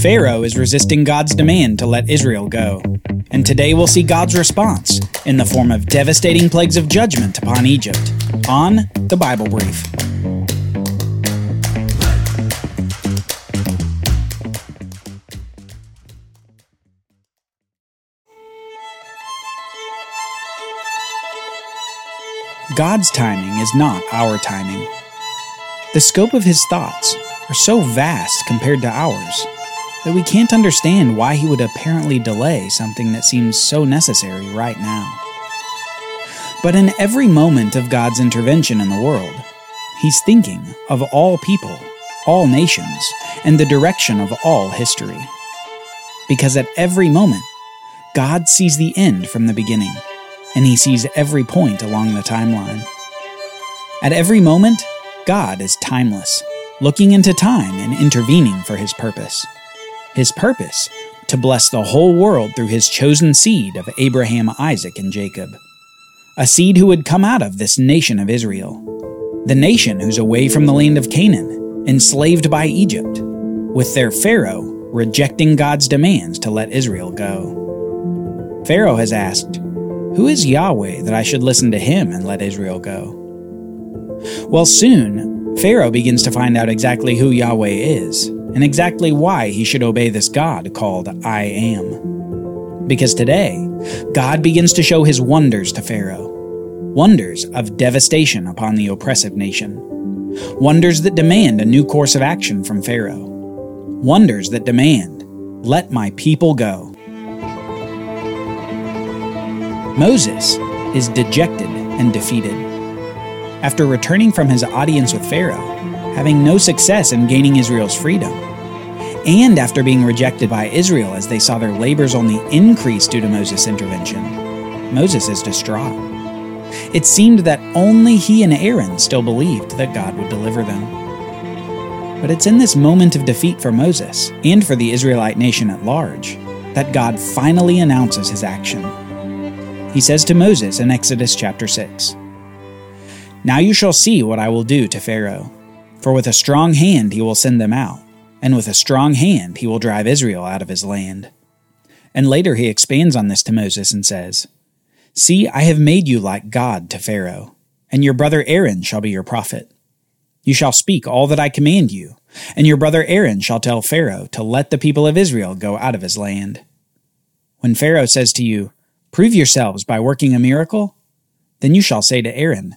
Pharaoh is resisting God's demand to let Israel go. And today we'll see God's response in the form of devastating plagues of judgment upon Egypt on the Bible Brief. God's timing is not our timing. The scope of his thoughts are so vast compared to ours that we can't understand why he would apparently delay something that seems so necessary right now. But in every moment of God's intervention in the world, he's thinking of all people, all nations, and the direction of all history. Because at every moment, God sees the end from the beginning, and he sees every point along the timeline. At every moment, God is timeless, looking into time and intervening for his purpose. His purpose to bless the whole world through his chosen seed of Abraham, Isaac, and Jacob. A seed who would come out of this nation of Israel. The nation who's away from the land of Canaan, enslaved by Egypt, with their Pharaoh rejecting God's demands to let Israel go. Pharaoh has asked, Who is Yahweh that I should listen to him and let Israel go? Well, soon, Pharaoh begins to find out exactly who Yahweh is and exactly why he should obey this God called I Am. Because today, God begins to show his wonders to Pharaoh wonders of devastation upon the oppressive nation, wonders that demand a new course of action from Pharaoh, wonders that demand, Let my people go. Moses is dejected and defeated after returning from his audience with Pharaoh, having no success in gaining Israel's freedom, and after being rejected by Israel as they saw their labors only increase due to Moses' intervention, Moses is distraught. It seemed that only he and Aaron still believed that God would deliver them. But it's in this moment of defeat for Moses, and for the Israelite nation at large, that God finally announces his action. He says to Moses in Exodus chapter 6, now you shall see what I will do to Pharaoh. For with a strong hand he will send them out, and with a strong hand he will drive Israel out of his land. And later he expands on this to Moses and says, See, I have made you like God to Pharaoh, and your brother Aaron shall be your prophet. You shall speak all that I command you, and your brother Aaron shall tell Pharaoh to let the people of Israel go out of his land. When Pharaoh says to you, Prove yourselves by working a miracle, then you shall say to Aaron,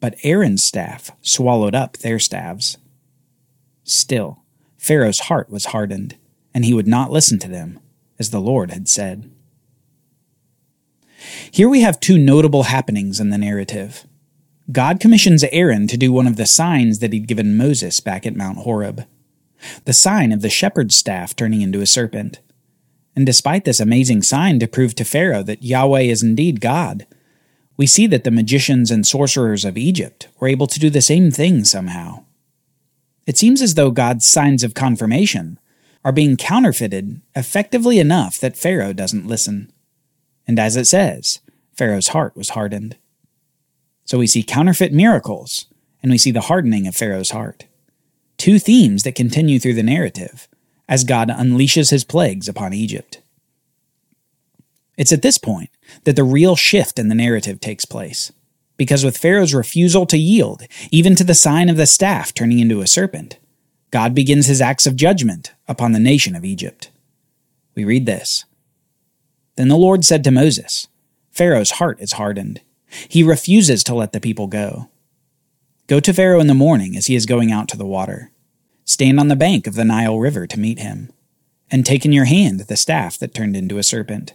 but Aaron's staff swallowed up their staves. Still, Pharaoh's heart was hardened, and he would not listen to them, as the Lord had said. Here we have two notable happenings in the narrative. God commissions Aaron to do one of the signs that he'd given Moses back at Mount Horeb the sign of the shepherd's staff turning into a serpent. And despite this amazing sign to prove to Pharaoh that Yahweh is indeed God, we see that the magicians and sorcerers of Egypt were able to do the same thing somehow. It seems as though God's signs of confirmation are being counterfeited effectively enough that Pharaoh doesn't listen. And as it says, Pharaoh's heart was hardened. So we see counterfeit miracles, and we see the hardening of Pharaoh's heart. Two themes that continue through the narrative as God unleashes his plagues upon Egypt. It's at this point that the real shift in the narrative takes place. Because with Pharaoh's refusal to yield, even to the sign of the staff turning into a serpent, God begins his acts of judgment upon the nation of Egypt. We read this Then the Lord said to Moses, Pharaoh's heart is hardened. He refuses to let the people go. Go to Pharaoh in the morning as he is going out to the water. Stand on the bank of the Nile River to meet him, and take in your hand the staff that turned into a serpent.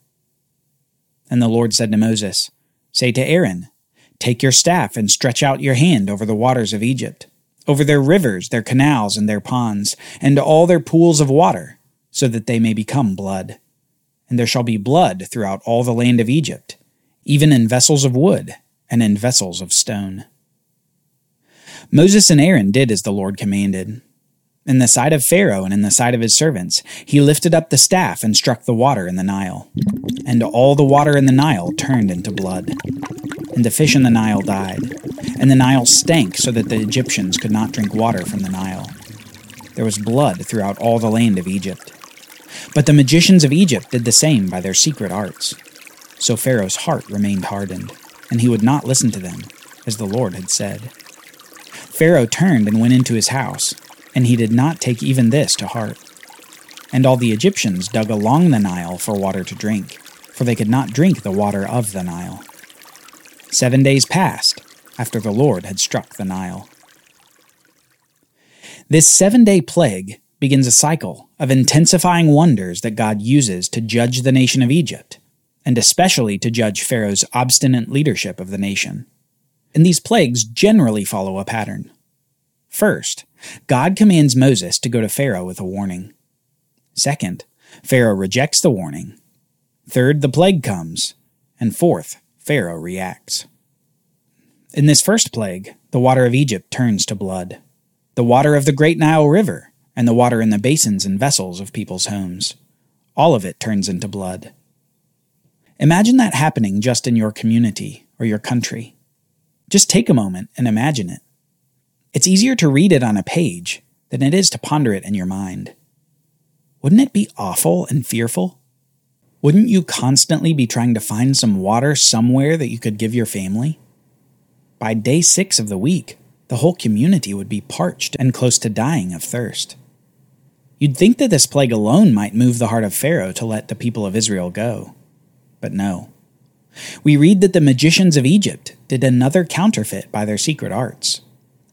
And the Lord said to Moses, Say to Aaron, Take your staff and stretch out your hand over the waters of Egypt, over their rivers, their canals, and their ponds, and all their pools of water, so that they may become blood. And there shall be blood throughout all the land of Egypt, even in vessels of wood and in vessels of stone. Moses and Aaron did as the Lord commanded. In the sight of Pharaoh and in the sight of his servants, he lifted up the staff and struck the water in the Nile. And all the water in the Nile turned into blood. And the fish in the Nile died. And the Nile stank so that the Egyptians could not drink water from the Nile. There was blood throughout all the land of Egypt. But the magicians of Egypt did the same by their secret arts. So Pharaoh's heart remained hardened, and he would not listen to them, as the Lord had said. Pharaoh turned and went into his house and he did not take even this to heart. And all the Egyptians dug along the Nile for water to drink, for they could not drink the water of the Nile. Seven days passed after the Lord had struck the Nile. This seven day plague begins a cycle of intensifying wonders that God uses to judge the nation of Egypt, and especially to judge Pharaoh's obstinate leadership of the nation. And these plagues generally follow a pattern. First, God commands Moses to go to Pharaoh with a warning. Second, Pharaoh rejects the warning. Third, the plague comes. And fourth, Pharaoh reacts. In this first plague, the water of Egypt turns to blood. The water of the great Nile River, and the water in the basins and vessels of people's homes. All of it turns into blood. Imagine that happening just in your community or your country. Just take a moment and imagine it. It's easier to read it on a page than it is to ponder it in your mind. Wouldn't it be awful and fearful? Wouldn't you constantly be trying to find some water somewhere that you could give your family? By day six of the week, the whole community would be parched and close to dying of thirst. You'd think that this plague alone might move the heart of Pharaoh to let the people of Israel go. But no. We read that the magicians of Egypt did another counterfeit by their secret arts.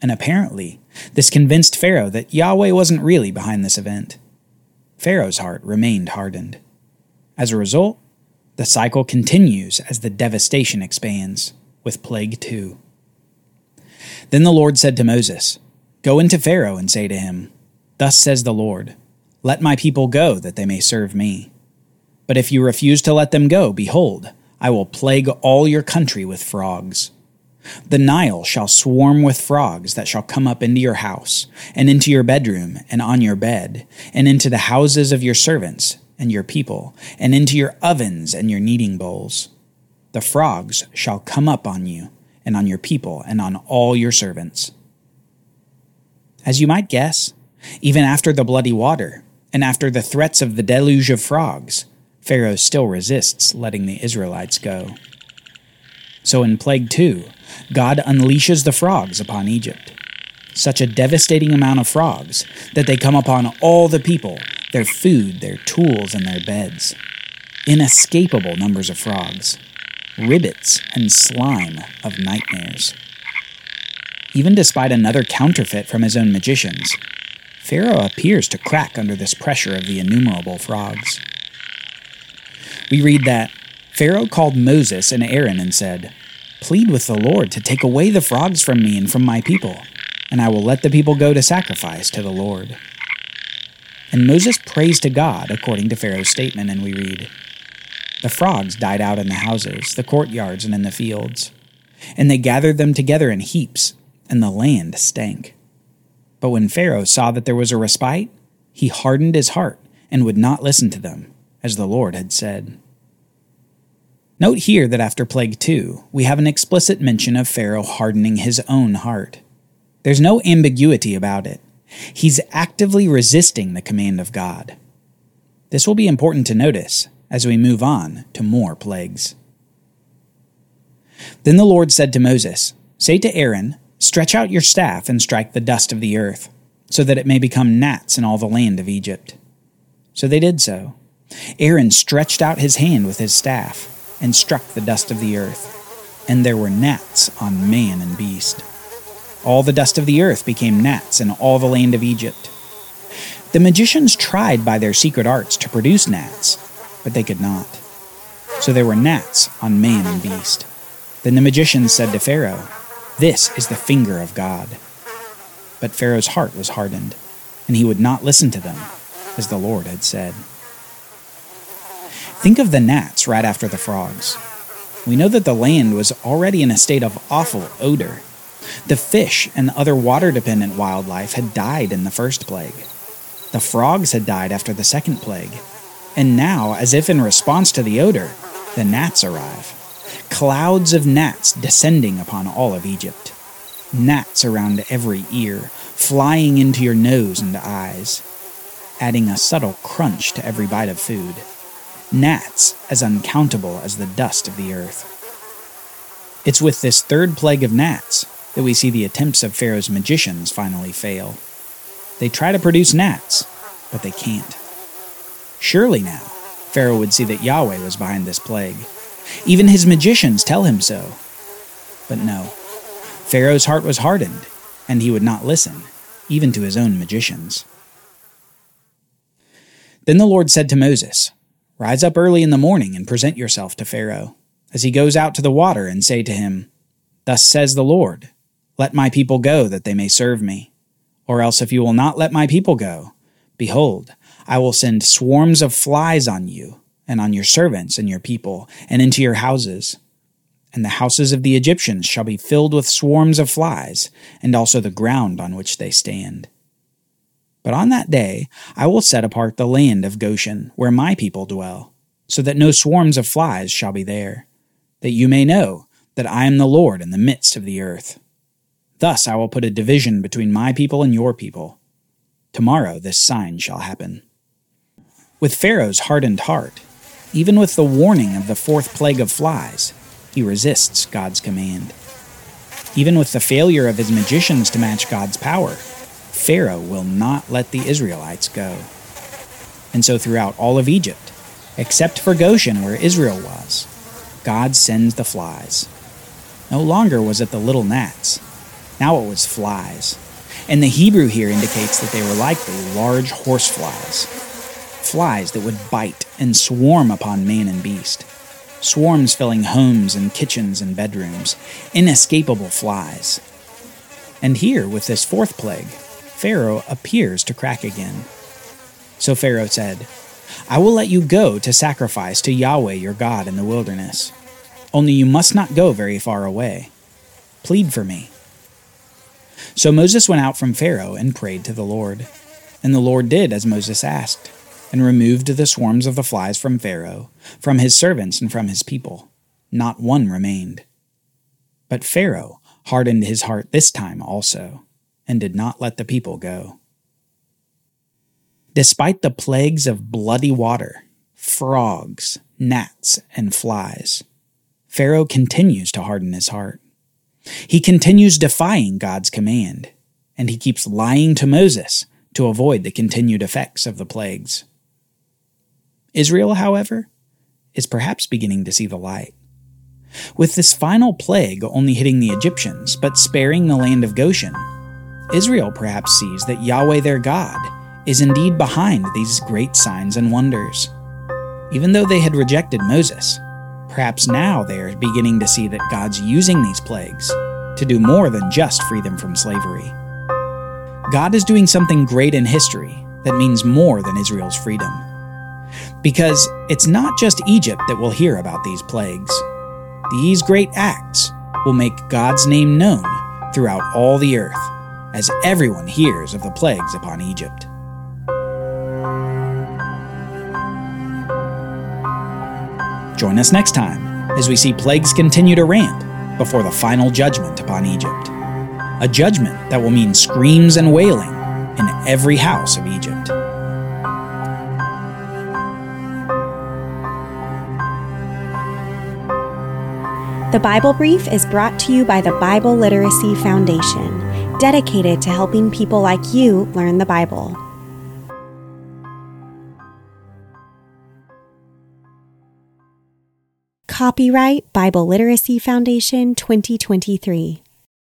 And apparently, this convinced Pharaoh that Yahweh wasn't really behind this event. Pharaoh's heart remained hardened. As a result, the cycle continues as the devastation expands, with Plague 2. Then the Lord said to Moses, Go into Pharaoh and say to him, Thus says the Lord, Let my people go that they may serve me. But if you refuse to let them go, behold, I will plague all your country with frogs. The Nile shall swarm with frogs that shall come up into your house, and into your bedroom, and on your bed, and into the houses of your servants and your people, and into your ovens and your kneading bowls. The frogs shall come up on you, and on your people, and on all your servants. As you might guess, even after the bloody water, and after the threats of the deluge of frogs, Pharaoh still resists letting the Israelites go. So in Plague 2, God unleashes the frogs upon Egypt. Such a devastating amount of frogs that they come upon all the people, their food, their tools, and their beds. Inescapable numbers of frogs, ribbits, and slime of nightmares. Even despite another counterfeit from his own magicians, Pharaoh appears to crack under this pressure of the innumerable frogs. We read that Pharaoh called Moses and Aaron and said, Plead with the Lord to take away the frogs from me and from my people, and I will let the people go to sacrifice to the Lord. And Moses prays to God according to Pharaoh's statement, and we read, The frogs died out in the houses, the courtyards, and in the fields. And they gathered them together in heaps, and the land stank. But when Pharaoh saw that there was a respite, he hardened his heart and would not listen to them, as the Lord had said. Note here that after Plague 2, we have an explicit mention of Pharaoh hardening his own heart. There's no ambiguity about it. He's actively resisting the command of God. This will be important to notice as we move on to more plagues. Then the Lord said to Moses, Say to Aaron, Stretch out your staff and strike the dust of the earth, so that it may become gnats in all the land of Egypt. So they did so Aaron stretched out his hand with his staff and struck the dust of the earth, and there were gnats on man and beast. All the dust of the earth became gnats in all the land of Egypt. The magicians tried by their secret arts to produce gnats, but they could not. So there were gnats on man and beast. Then the magicians said to Pharaoh, This is the finger of God. But Pharaoh's heart was hardened, and he would not listen to them, as the Lord had said. Think of the gnats right after the frogs. We know that the land was already in a state of awful odor. The fish and other water dependent wildlife had died in the first plague. The frogs had died after the second plague. And now, as if in response to the odor, the gnats arrive. Clouds of gnats descending upon all of Egypt. Gnats around every ear, flying into your nose and eyes, adding a subtle crunch to every bite of food. Gnats as uncountable as the dust of the earth. It's with this third plague of gnats that we see the attempts of Pharaoh's magicians finally fail. They try to produce gnats, but they can't. Surely now, Pharaoh would see that Yahweh was behind this plague. Even his magicians tell him so. But no, Pharaoh's heart was hardened, and he would not listen, even to his own magicians. Then the Lord said to Moses, Rise up early in the morning and present yourself to Pharaoh, as he goes out to the water, and say to him, Thus says the Lord, Let my people go, that they may serve me. Or else, if you will not let my people go, behold, I will send swarms of flies on you, and on your servants and your people, and into your houses. And the houses of the Egyptians shall be filled with swarms of flies, and also the ground on which they stand. But on that day I will set apart the land of Goshen, where my people dwell, so that no swarms of flies shall be there, that you may know that I am the Lord in the midst of the earth. Thus I will put a division between my people and your people. Tomorrow this sign shall happen. With Pharaoh's hardened heart, even with the warning of the fourth plague of flies, he resists God's command. Even with the failure of his magicians to match God's power, Pharaoh will not let the Israelites go. And so throughout all of Egypt, except for Goshen where Israel was, God sends the flies. No longer was it the little gnats, now it was flies. And the Hebrew here indicates that they were likely large horse flies. Flies that would bite and swarm upon man and beast. Swarms filling homes and kitchens and bedrooms. Inescapable flies. And here, with this fourth plague, Pharaoh appears to crack again. So Pharaoh said, I will let you go to sacrifice to Yahweh your God in the wilderness. Only you must not go very far away. Plead for me so Moses went out from Pharaoh and prayed to the Lord. And the Lord did as Moses asked, and removed the swarms of the flies from Pharaoh, from his servants, and from his people. Not one remained. But Pharaoh hardened his heart this time also, and did not let the people go. Despite the plagues of bloody water, frogs, gnats, and flies, Pharaoh continues to harden his heart. He continues defying God's command, and he keeps lying to Moses to avoid the continued effects of the plagues. Israel, however, is perhaps beginning to see the light. With this final plague only hitting the Egyptians, but sparing the land of Goshen, Israel perhaps sees that Yahweh their God is indeed behind these great signs and wonders. Even though they had rejected Moses, Perhaps now they are beginning to see that God's using these plagues to do more than just free them from slavery. God is doing something great in history that means more than Israel's freedom. Because it's not just Egypt that will hear about these plagues. These great acts will make God's name known throughout all the earth as everyone hears of the plagues upon Egypt. Join us next time as we see plagues continue to ramp before the final judgment upon Egypt. A judgment that will mean screams and wailing in every house of Egypt. The Bible Brief is brought to you by the Bible Literacy Foundation, dedicated to helping people like you learn the Bible. Copyright Bible Literacy Foundation 2023.